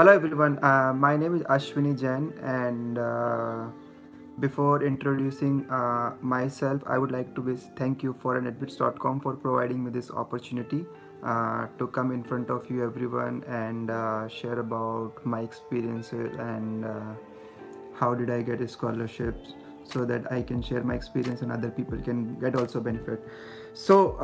Hello everyone, uh, my name is Ashwini Jain and uh, before introducing uh, myself, I would like to thank you for foreignadmits.com for providing me this opportunity uh, to come in front of you everyone and uh, share about my experiences and uh, how did I get scholarships so that I can share my experience and other people can get also benefit. So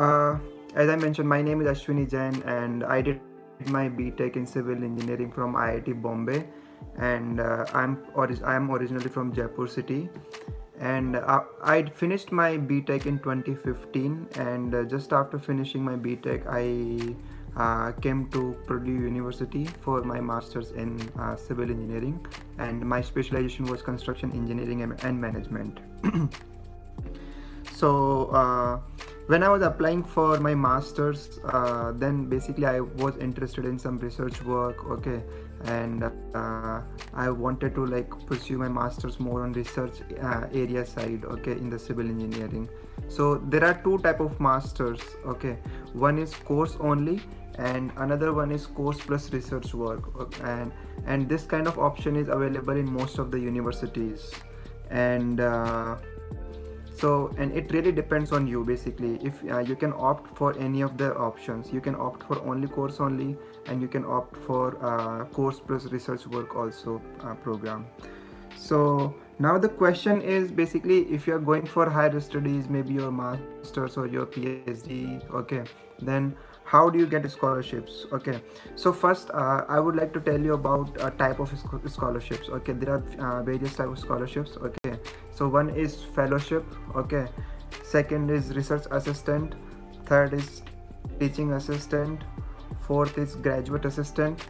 as I mentioned, my name is Ashwini Jain and I did my BTech in civil engineering from IIT Bombay. And uh, I'm I'm originally from Jaipur city. And uh, I finished my BTech in 2015 and uh, just after finishing my BTech I uh, came to Purdue University for my master's in uh, civil engineering. And my specialization was construction engineering and, and management. So uh, when i was applying for my masters uh, then basically i was interested in some research work okay and uh, i wanted to like pursue my masters more on research uh, area side okay in the civil engineering so there are two type of masters okay one is course only and another one is course plus research work okay? and and this kind of option is available in most of the universities and uh, so and it really depends on you basically. If uh, you can opt for any of the options you can opt for only course only and you can opt for uh, course plus research work also uh, program. So now the question is basically if you're going for higher studies maybe your masters or your phd okay then how do you get scholarships? Okay so first uh, i would like to tell you about a type of scholarships okay? There are uh, various type of scholarships okay so one is fellowship okay. Second is research assistant. Third is teaching assistant. Fourth is graduate assistant.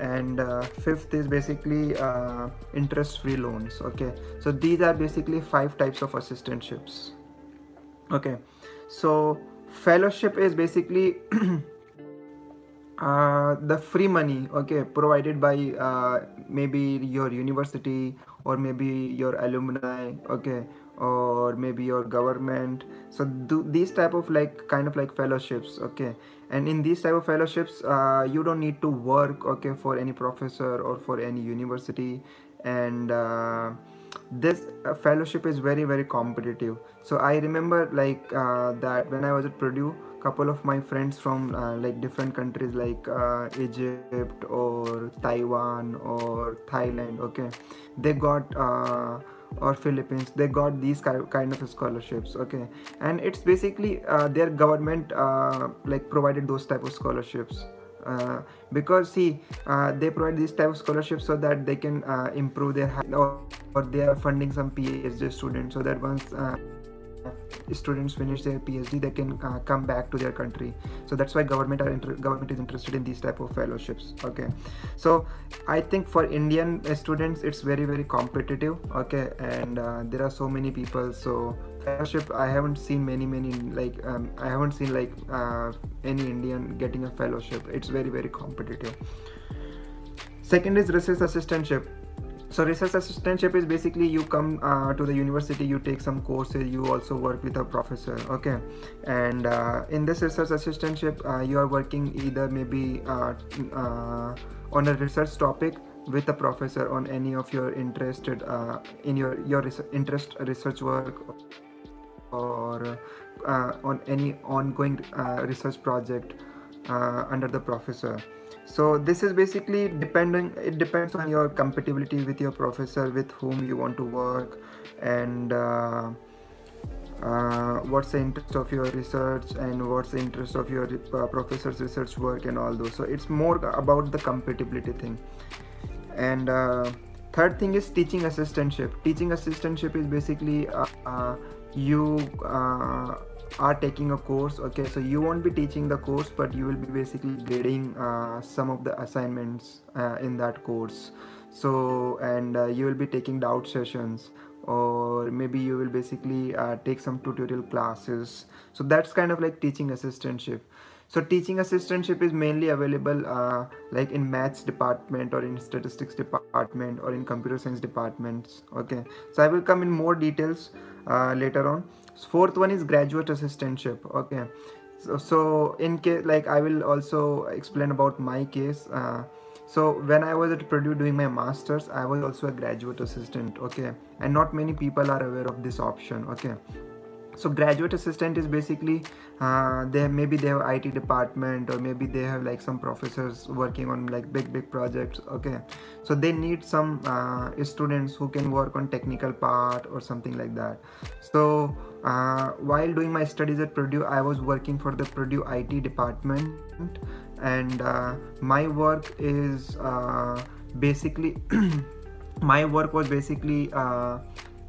And uh, fifth is basically uh, interest free loans okay. So these are basically five types of assistantships okay. So fellowship is basically uh, the free money okay provided by uh, maybe your university or maybe your alumni okay or maybe your government. So do these type of like kind of like fellowships okay. And in these type of fellowships uh, you don't need to work okay for any professor or for any university. And uh, this uh, fellowship is very very competitive. So i remember like uh, that when i was at purdue couple of my friends from uh, like different countries like uh, egypt or taiwan or thailand okay? They got uh, or philippines they got these kind of scholarships okay? And it's basically uh, their government like provided those type of scholarships uh, because see uh, they provide this type of scholarship so that they can uh, improve their or, or they are funding some phd students so that once uh, students finish their phd they can uh, come back to their country. So that's why government are inter- government is interested in these type of fellowships okay? So i think for indian students it's very very competitive okay? And uh, there are so many people so fellowship i haven't seen many many like um, i haven't seen like uh, any indian getting a fellowship. It's very very competitive. Second is research assistantship so research assistantship is basically you come uh, to the university you take some courses you also work with a professor okay? And uh, in this research assistantship uh, you are working either maybe uh, uh, on a research topic with a professor on any of your interested uh, in your your res- interest research work or on any ongoing research project under the professor so this is basically depending it depends on your compatibility with your professor with whom you want to work and uh, uh, what's the interest of your research and what's the interest of your uh, professor's research work and all those. So it's more about the compatibility thing. And uh, third thing is teaching assistantship. Teaching assistantship is basically uh, uh, you are taking a course okay? So you won't be teaching the course but you will be basically grading uh, some of the assignments uh, in that course. So and uh, you will be taking doubt sessions or maybe you will basically uh, take some tutorial classes. So that's kind of like teaching assistantship so teaching assistantship is mainly available uh, like in maths department or in statistics department or in computer science departments. Okay. So i will come in more details uh, later on. Fourth one is graduate assistantship. Okay. So, so in case like i will also explain about my case. Uh, so when i was at purdue doing my masters i was also a graduate assistant. Okay. And not many people are aware of this option. Okay so graduate assistant is basically uh, they maybe they have IT department or maybe they have like some professors working on like big big projects okay? So they need some uh, students who can work on technical part or something like that. So uh, while doing my studies at Purdue I was working for the Purdue IT department and uh, my work is uh, basically my work was basically uh,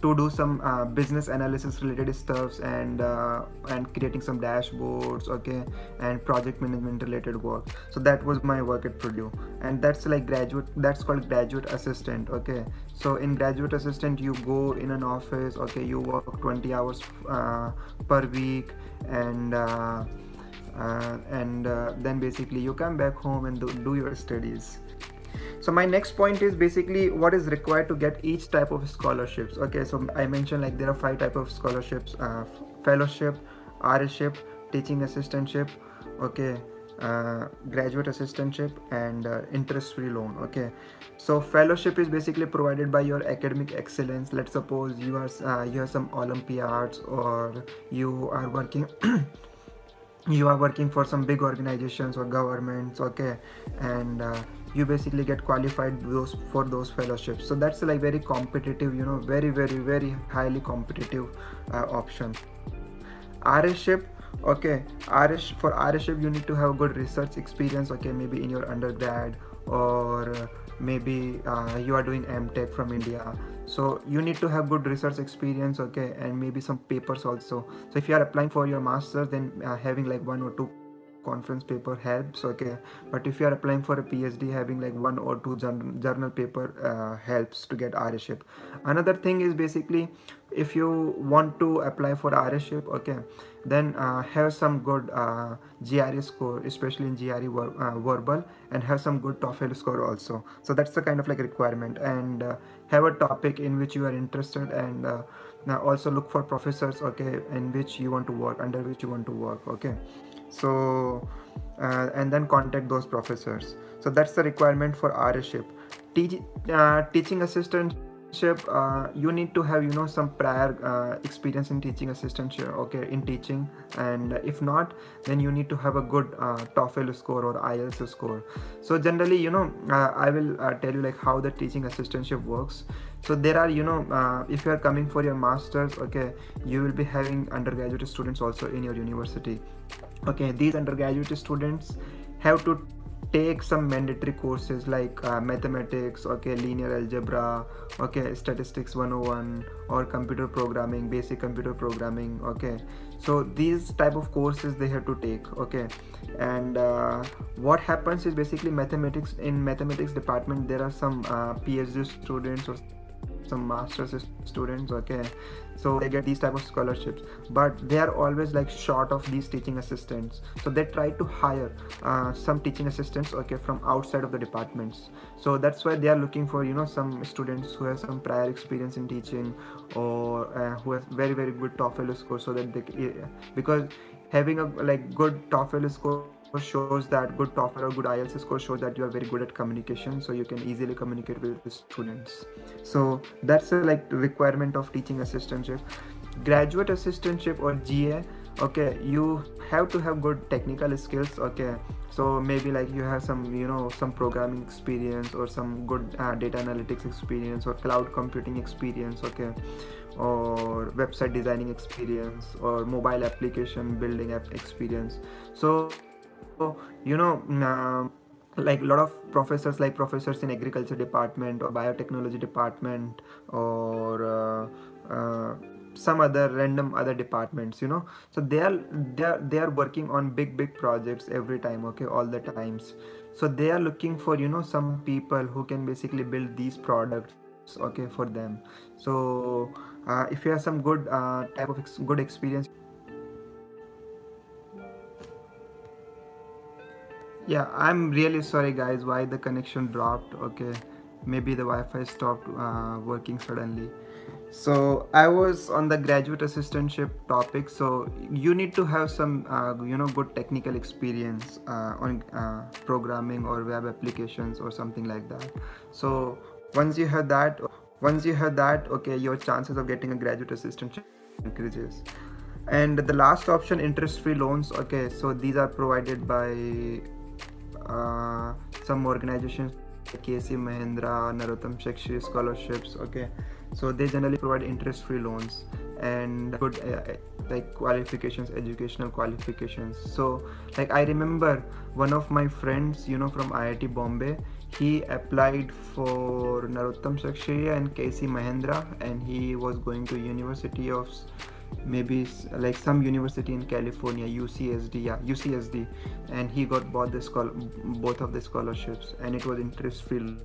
to do some uh, business analysis related stuffs and uh, and creating some dashboards okay and project management related work. So that was my work at purdue. And that's like graduate that's called graduate assistant okay. So in graduate assistant you go in an office okay you work 20 hours uh, per week and uh, uh, and uh, then basically you come back home and do, do your studies so my next point is basically what is required to get each type of scholarships. Okay so i mentioned like there are five type of scholarships uh, fellowship RShip, teaching assistantship okay uh, graduate assistantship and uh, interest free loan okay. So fellowship is basically provided by your academic excellence. Let's suppose you are uh, you have some olympiads or you are working you are working for some big organizations or governments okay and uh, you basically get qualified those for those fellowships. So that's like very competitive you know very very very highly competitive uh, option. RShip okay RS for RShip you need to have good research experience okay maybe in your undergrad or maybe uh, you are doing mtech from india. So you need to have good research experience okay and maybe some papers also. So if you are applying for your master's then uh, having like one or two conference paper helps okay? But if you are applying for a phd having like one or two journal paper uh, helps to get RShip another thing is basically if you want to apply for RShip okay then uh, have some good uh, GRE score especially in GRE ver uh, verbal and have some good TOEFL score also. So that's the kind of like requirement. And uh, have a topic in which you are interested and uh, now also look for professors okay in which you want to work under which you want to work okay so uh, and then contact those professors. So that's the requirement for RShip Te- uh, teaching assistantship uh, you need to have you know some prior uh, experience in teaching assistantship okay in teaching. And if not then you need to have a good uh, TOEFL score or IELTS score. So generally you know uh, I will tell you like how the teaching assistantship works. So there are you know if you are coming for your masters okay you will be having undergraduate students also in your university. Okay these undergraduate students have to take some mandatory courses like uh, mathematics okay linear algebra okay statistics 101 or computer programming basic computer programming okay. So these type of courses they have to take okay. And uh, what happens is basically mathematics in mathematics department there are some uh, phd students or some masters students okay so they get these type of scholarships. But they are always like short of these teaching assistants. So they try to hire uh, some teaching assistants okay from outside of the departments. So that's why they are looking for you know some students who have some prior experience in teaching or uh, who have very very good TOEFL score so that they because having a like good TOEFL score shows that good TOEFL or good IELTS score shows that you are very good at communication so you can easily communicate with the students. So that's a like requirement of teaching graduate assistantship or GA okay you have to have good technical skills okay. So maybe like you have some you know some programming experience or some good uh, data analytics experience or cloud computing experience okay. Or website designing experience or mobile application building app experience. So you know uh, like a lot of professors like professors in agriculture department or biotechnology department or uh, uh, some other random other departments you know. So they are they are they are working on big big projects every time okay all the times. So they are looking for you know some people who can basically build these products okay for them. So uh, if you have some good uh, type of ex- good experience. Yeah i'm really sorry guys why the connection dropped okay. Maybe the wi-fi stopped uh, working suddenly so i was on the graduate assistantship topic so you need to have some uh, you know good technical experience uh, on uh, programming or web applications or something like that so once you have that once you have that okay your chances of getting a graduate assistantship increases and the last option interest free loans okay so these are provided by uh, some organizations like KC Mahindra, Narotam Sekhsaria scholarships. Okay, so they generally provide interest-free loans and good uh, like qualifications, educational qualifications. So like I remember one of my friends, you know, from IIT Bombay, he applied for Narotam Sekhsaria and KC Mahindra and he was going to University of maybe like some university in California, UCSD, yeah, UCSD, and he got both the both of the scholarships, and it was interest free.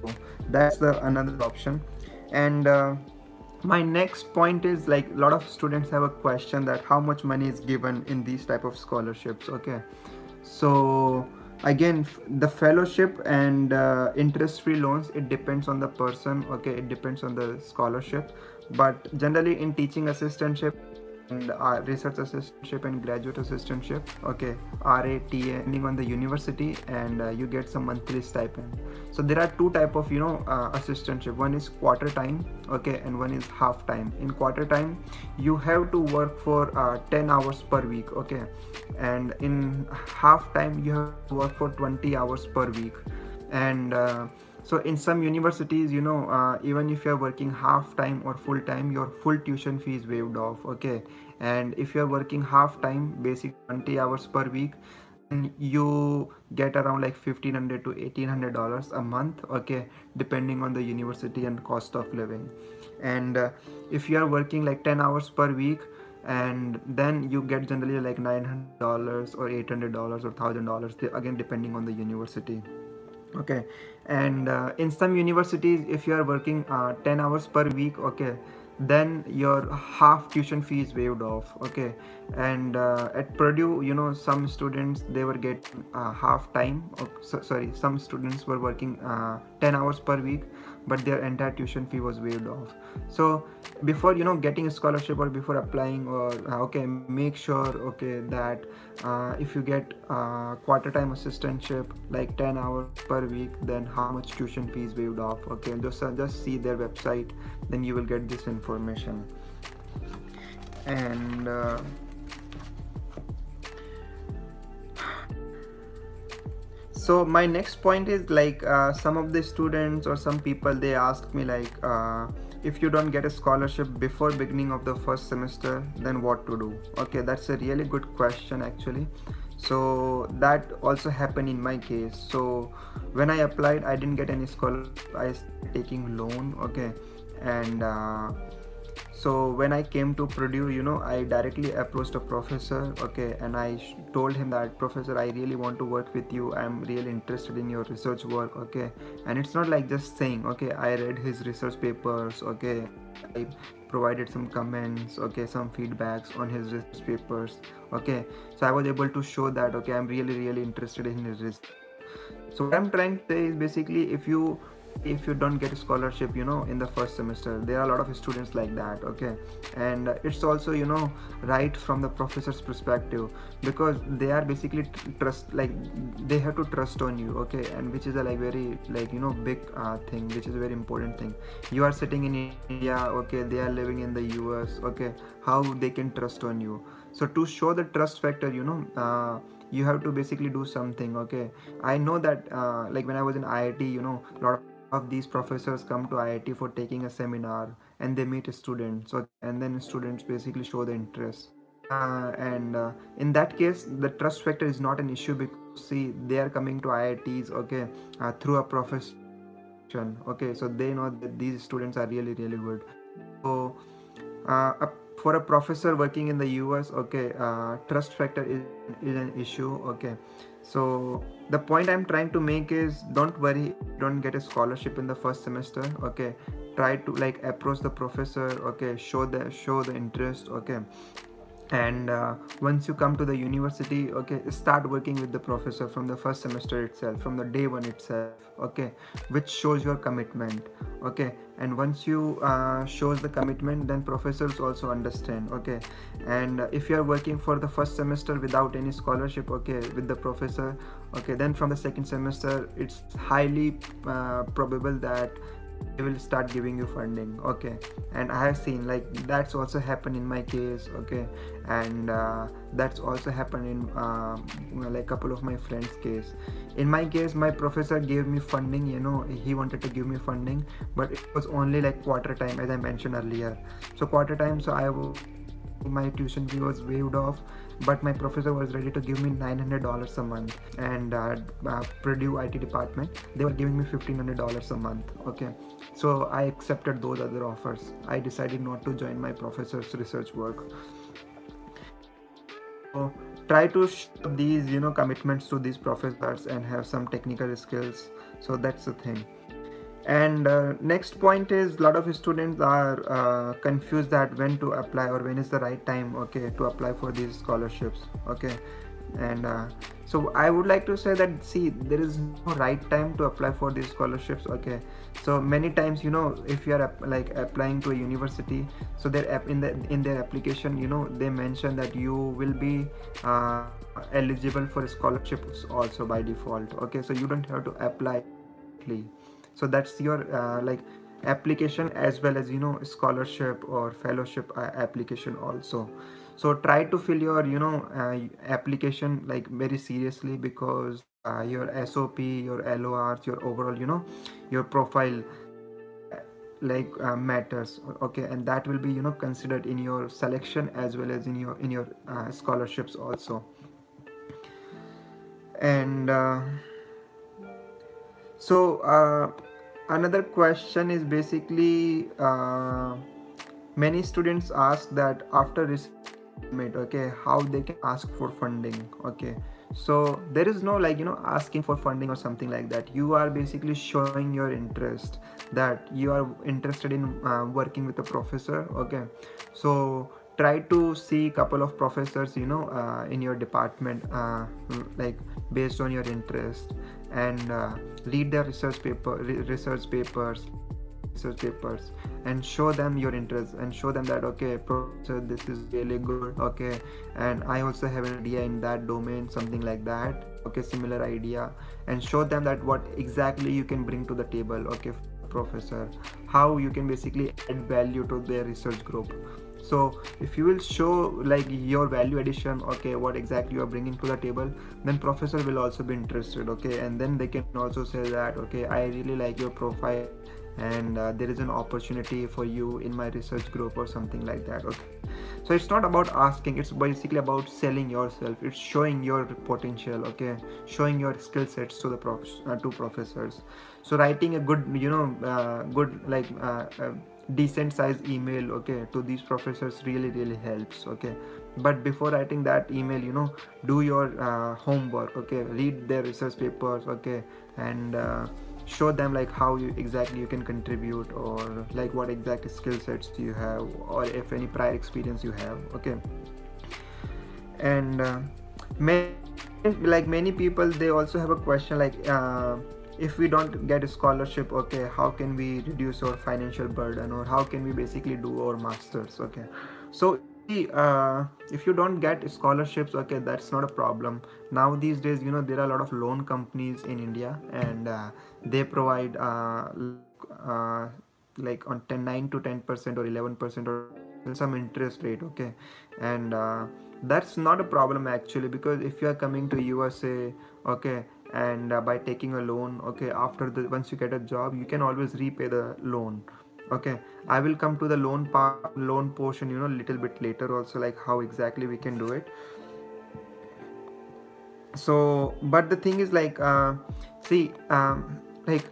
So that's the another option, and. Uh, my next point is like a lot of students have a question that how much money is given in these type of scholarships okay? So again the fellowship and uh, interest free loans it depends on the person okay? It depends on the scholarship. But generally in teaching assistantship and uh, research assistantship and graduate assistantship okay rata depending on the university and uh, you get some monthly stipend. So there are two type of you know uh, assistantship. One is quarter time okay and one is half time. In quarter time you have to work for uh, 10 hours per week okay and in half time you have to work for 20 hours per week. And uh, so in some universities you know uh, even if you're working half time or full time your full tuition fee is waived off okay? And if you're working half time basic 20 hours per week you get around like 1500 to 1800 dollars a month okay? Depending on the university and cost of living. And uh, if you are working like 10 hours per week and then you get generally like 900 dollars or 800 dollars or 1000 dollars again depending on the university okay and uh, in some universities if you are working uh, 10 hours per week okay then your half tuition fee is waived off okay. And uh, at purdue you know some students they were getting uh, half time or, so, sorry some students were working uh, 10 hours per week but their entire tuition fee was waived off. So before you know getting a scholarship or before applying or uh, okay make sure okay that uh, if you get uh, quarter time assistantship like 10 hours per week then how much tuition fees waived off okay? Just uh, just see their website then you will get this information. And so my next point is like uh, some of the students or some people they ask me like uh, if you don't get a scholarship before beginning of the first semester then what to do? Okay that's a really good question actually. So that also happened in my case. So when i applied i didn't get any scholarship. I was taking loan okay? And uh, so when i came to purdue you know i directly approached a professor okay and i told him that professor i really want to work with you. I'm really interested in your research work okay? And it's not like just saying okay i read his research papers okay? I provided some comments okay some feedbacks on his research papers okay? So i was able to show that okay i'm really really interested in his research. So what i'm trying to say is basically if you if you don't get a scholarship you know in the first semester there are a lot of students like that okay? And it's also you know right from the professor's perspective because they are basically trust like they have to trust on you okay? And which is a like very like you know big uh, thing which is a very important thing. You are sitting in india okay? They are living in the us okay? How they can trust on you. So to show the trust factor you know uh, you have to basically do something okay? I know that uh, like when i was in iit you know a lot of of these professors come to IIT for taking a seminar and they meet a student so and then students basically show the interest. Uh, and uh, in that case the trust factor is not an issue because see they are coming to IITs okay uh, through a profession okay. So they know that these students are really really good. So uh, a, for a professor working in the US okay uh, trust factor is, is an issue okay. So the point i'm trying to make is don't worry don't get a scholarship in the first semester okay. Try to like approach the professor okay. Show the show the interest okay and uh, once you come to the university okay start working with the professor from the first semester itself from the day one itself okay which shows your commitment okay. And once you uh, shows the commitment then professors also understand okay. And uh, if you are working for the first semester without any scholarship okay with the professor okay then from the second semester it's highly uh, probable that they will start giving you funding okay? And i have seen like that's also happened in my case okay? And uh, that's also happened in uh, like a couple of my friends case. In my case my professor gave me funding you know he wanted to give me funding but it was only like quarter time as i mentioned earlier. So quarter time so i my tuition fee was waived off but my professor was ready to give me $900 a month and uh, uh, purdue it department. They were giving me $1500 a month okay? So i accepted those other offers. I decided not to join my professor's research work. So try to these you know commitments to these professors and have some technical skills. So that's the thing and uh, next point is a lot of students are uh, confused that when to apply or when is the right time okay to apply for these scholarships okay. And uh, so i would like to say that see there is no right time to apply for these scholarships okay. So many times you know if you are like applying to a university so their in the in their application you know they mention that you will be uh, eligible for scholarships also by default okay. So you don't have to apply so that's your uh, like application as well as you know scholarship or fellowship uh, application also. So try to fill your you know uh, application like very seriously because uh, your sop your lors your overall you know your profile like uh, matters okay? And that will be you know considered in your selection as well as in your in your uh, scholarships also. And uh, so uh, another question is basically uh, many students ask that after made okay how they can ask for funding okay. So there is no like you know asking for funding or something like that. You are basically showing your interest that you are interested in uh, working with a professor okay. So try to see a couple of professors you know uh, in your department uh, like based on your interest and uh, read their research paper research papers research papers and show them your interest and show them that okay professor this is really good okay and i also have an idea in that domain something like that okay similar idea and show them that what exactly you can bring to the table okay professor how you can basically add value to their research group so if you will show like your value addition okay what exactly you are bringing to the table then professor will also be interested okay? And then they can also say that okay i really like your profile and uh, there is an opportunity for you in my research group or something like that okay? So it's not about asking it's basically about selling yourself. It's showing your potential okay? Showing your skill sets to the prof uh, to professors. So writing a good you know uh, good like uh, uh, decent size email okay to these professors really really helps okay. But before writing that email you know do your uh, homework okay. Read their research papers okay and uh, show them like how you exactly you can contribute or like what exact skill sets do you have or if any prior experience you have okay. And uh, many, like many people they also have a question like uh, if we don't get a scholarship okay how can we reduce our financial burden or how can we basically do our masters okay? So uh, if you don't get scholarships okay that's not a problem. Now these days you know there are a lot of loan companies in india and uh, they provide uh, uh like on 10 9 to 10 percent or 11 percent or some interest rate okay? And uh, that's not a problem actually because if you are coming to usa okay and uh, by taking a loan okay after the once you get a job you can always repay the loan okay. I will come to the loan part loan portion you know a little bit later also like how exactly we can do it. So but the thing is like uh, see um, like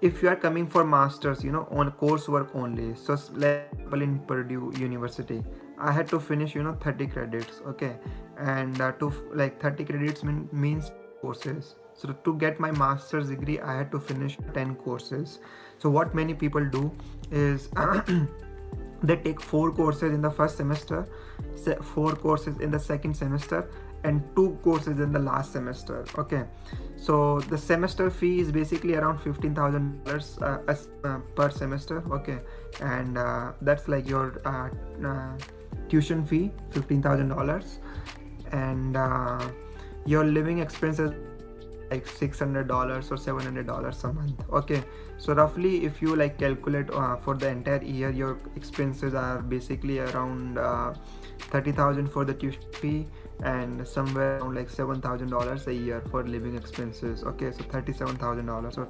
if you are coming for masters you know on coursework only so level in purdue university i had to finish you know 30 credits okay? And uh, to like 30 credits mean, means courses. So to get my master's degree i had to finish 10 courses. So what many people do is they take four courses in the first semester four courses in the second semester and two courses in the last semester okay? So the semester fee is basically around $15000 uh, uh, per semester okay? And uh, that's like your uh, uh, tuition fee $15000 and uh, your living expenses like $600 or $700 a month okay so roughly if you like calculate uh, for the entire year your expenses are basically around uh, 30000 for the tuition fee and somewhere around like $7000 a year for living expenses. Okay so $37000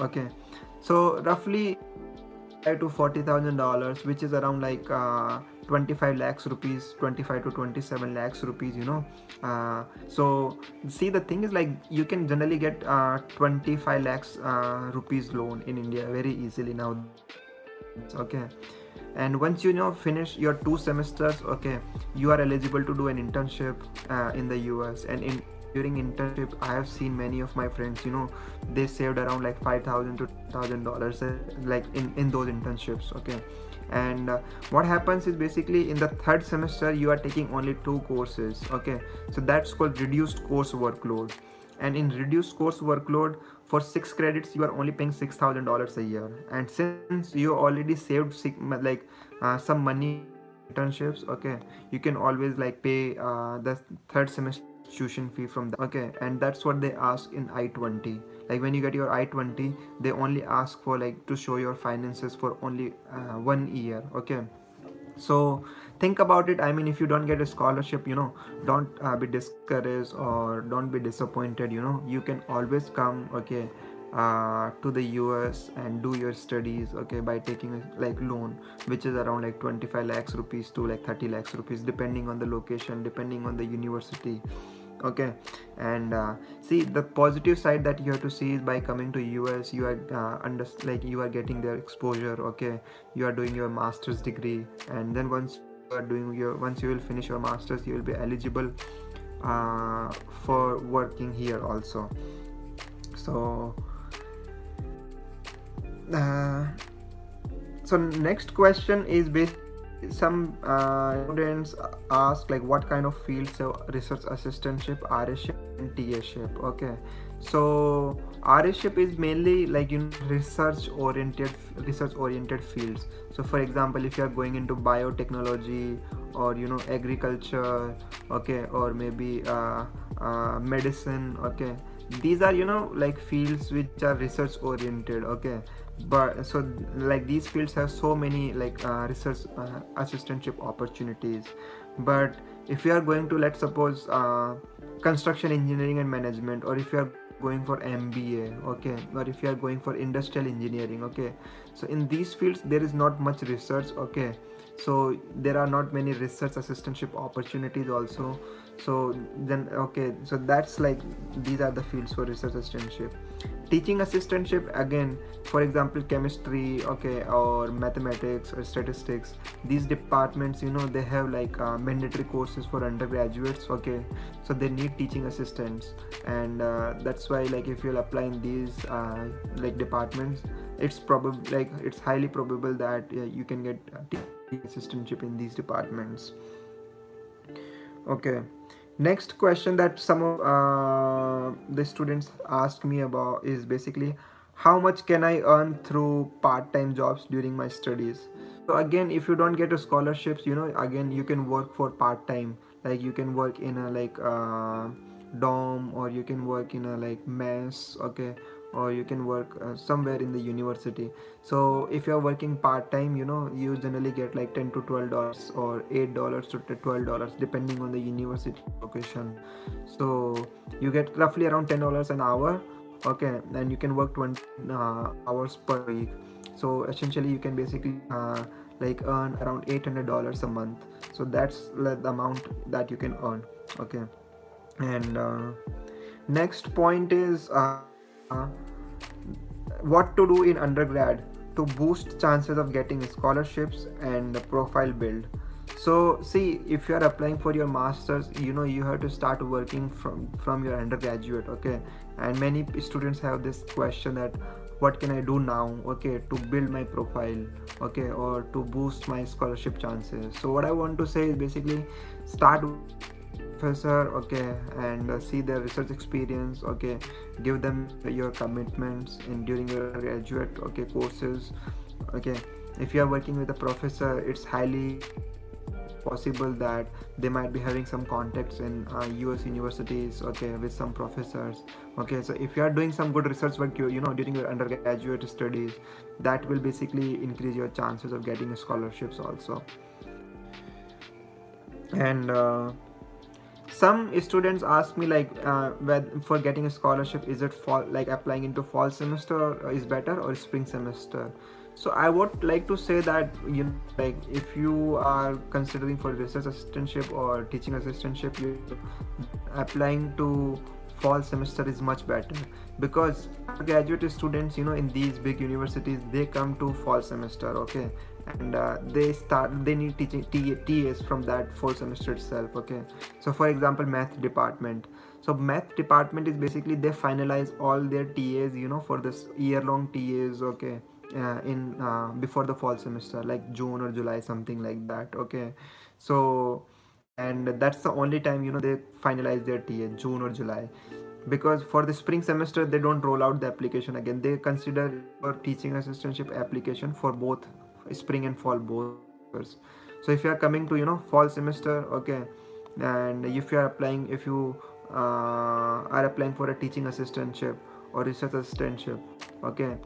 okay. So roughly to $40000 which is around like uh, 25 lakhs rupees 25 to 27 lakhs rupees you know. Uh, so see the thing is like you can generally get uh, 25 lakhs uh, rupees loan in india very easily now. Okay. And once you know finish your two semesters okay you are eligible to do an internship uh, in the us and in during internship i have seen many of my friends you know they saved around like 5000 to 1000 dollars like in in those internships okay and uh, what happens is basically in the third semester you are taking only two courses okay? So that's called reduced course workload. And in reduced course workload for six credits you are only paying six thousand dollars a year. And since you already saved like uh, some money internships okay you can always like pay uh, the third semester tuition fee from the okay? And that's what they ask in i-20 like when you get your i-20 they only ask for like to show your finances for only uh, one year okay? So think about it. I mean if you don't get a scholarship you know don't uh, be discouraged or don't be disappointed you know? You can always come okay uh, to the US and do your studies okay by taking like loan which is around like 25 lakhs rupees to like 30 lakhs rupees depending on the location depending on the university okay. And uh, see the positive side that you have to see is by coming to us you are uh, under like you are getting their exposure okay? You are doing your master's degree. And then once you are doing your once you will finish your masters you will be eligible uh, for working here also. So uh, so next question is based some uh, students ask like what kind of fields so research assistantship RShip and TA-ship okay. So RShip is mainly like know research oriented research oriented fields. So for example if you are going into biotechnology or you know agriculture okay or maybe uh, uh, medicine okay these are you know like fields which are research oriented okay but so like these fields have so many like uh, research uh, assistantship opportunities. But if you are going to let's suppose uh, construction engineering and management or if you are going for mba okay or if you are going for industrial engineering okay so in these fields there is not much research okay. So there are not many research assistantship opportunities also so then okay so that's like these are the fields for research assistantship. Teaching assistantship again for example chemistry okay or mathematics or statistics these departments you know they have like uh, mandatory courses for undergraduates okay? So they need teaching assistants. And uh, that's why like if you'll apply in these uh, like departments it's probably like it's highly probable that you can get teaching assistantship in these departments. Okay next question that some of uh, the students asked me about is basically how much can i earn through part-time jobs during my studies? So again if you don't get a scholarships you know again you can work for part-time. Like you can work in a like uh, dorm or you can work in a like mess okay or you can work uh, somewhere in the university. So if you're working part-time you know you generally get like 10 to 12 dollars or 8 dollars to 12 dollars depending on the university location. So you get roughly around 10 dollars an hour okay and you can work 20 uh, hours per week. So essentially you can basically uh, like earn around 800 dollars a month. So that's the amount that you can earn okay. And uh, next point is uh, what to do in undergrad to boost chances of getting scholarships and profile build. So see if you are applying for your masters you know you have to start working from from your undergraduate okay? And many students have this question that what can i do now okay to build my profile okay or to boost my scholarship chances? So what i want to say is basically start professor okay and uh, see their research experience okay give them your commitments in during your graduate okay courses okay. If you are working with a professor it's highly possible that they might be having some contacts in uh, US universities okay with some professors okay. So if you are doing some good research work you, you know during your undergraduate studies that will basically increase your chances of getting scholarships also. And uh, some students ask me like uh, for getting a scholarship is it fall like applying into fall semester is better or spring semester? So i would like to say that you know, like if you are considering for research assistantship or teaching assistantship you applying to fall semester is much better. Because graduate students you know in these big universities they come to fall semester okay and uh, they start they need teaching TAs from that fall semester itself okay? So for example math department. So math department is basically they finalize all their TAs you know for this year long TAs okay? Uh, in uh, before the fall semester like june or july something like that okay? So and that's the only time you know they finalize their ta june or july. Because for the spring semester they don't roll out the application again. They consider your teaching assistantship application for both spring and fall both so if you are coming to you know fall semester okay and if you are applying if you uh, are applying for a teaching assistantship or research assistantship okay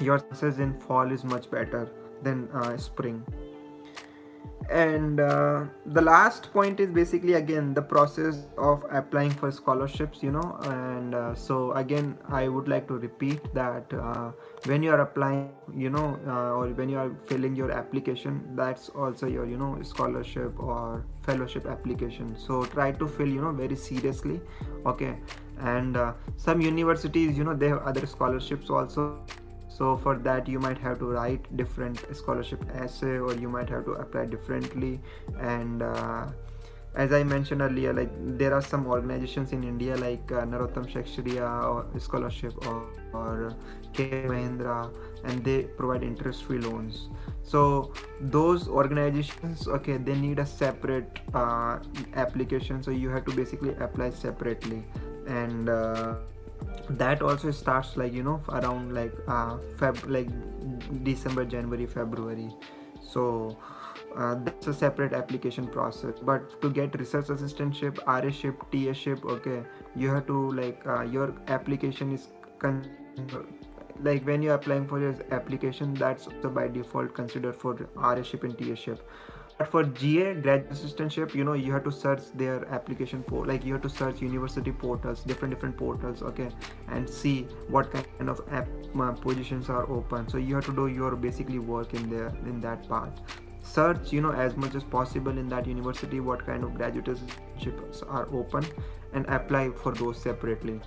your success in fall is much better than uh, spring and uh, the last point is basically again the process of applying for scholarships you know and uh, so again i would like to repeat that uh, when you are applying you know uh, or when you are filling your application that's also your you know scholarship or fellowship application. So try to fill you know very seriously okay? And uh, some universities you know they have other scholarships also so for that you might have to write different scholarship essay or you might have to apply differently and uh, as I mentioned earlier, like there are some organizations in India like uh, Narotam Sekhsaria or scholarship or, or K Mahindra, and they provide interest-free loans. So those organizations, okay, they need a separate uh, application. So you have to basically apply separately, and uh, that also starts like you know around like uh feb like december january february. So uh, that's a separate application process. But to get research assistantship rship tship okay you have to like uh, your application is con- like when you're applying for your application that's by default considered for rship and tship but for GA graduate assistantship, you know, you have to search their application for like you have to search university portals, different different portals, okay, and see what kind of app uh, positions are open. So you have to do your basically work in there in that part. Search, you know, as much as possible in that university what kind of graduate assistantships are open, and apply for those separately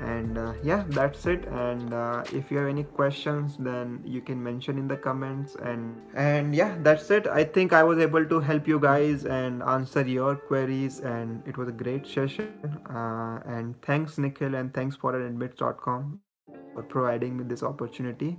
and uh, yeah that's it. And uh, if you have any questions then you can mention in the comments. And and yeah that's it. I think i was able to help you guys and answer your queries and it was a great session. Uh, and thanks nikhil and thanks foreignadmits.com for providing me this opportunity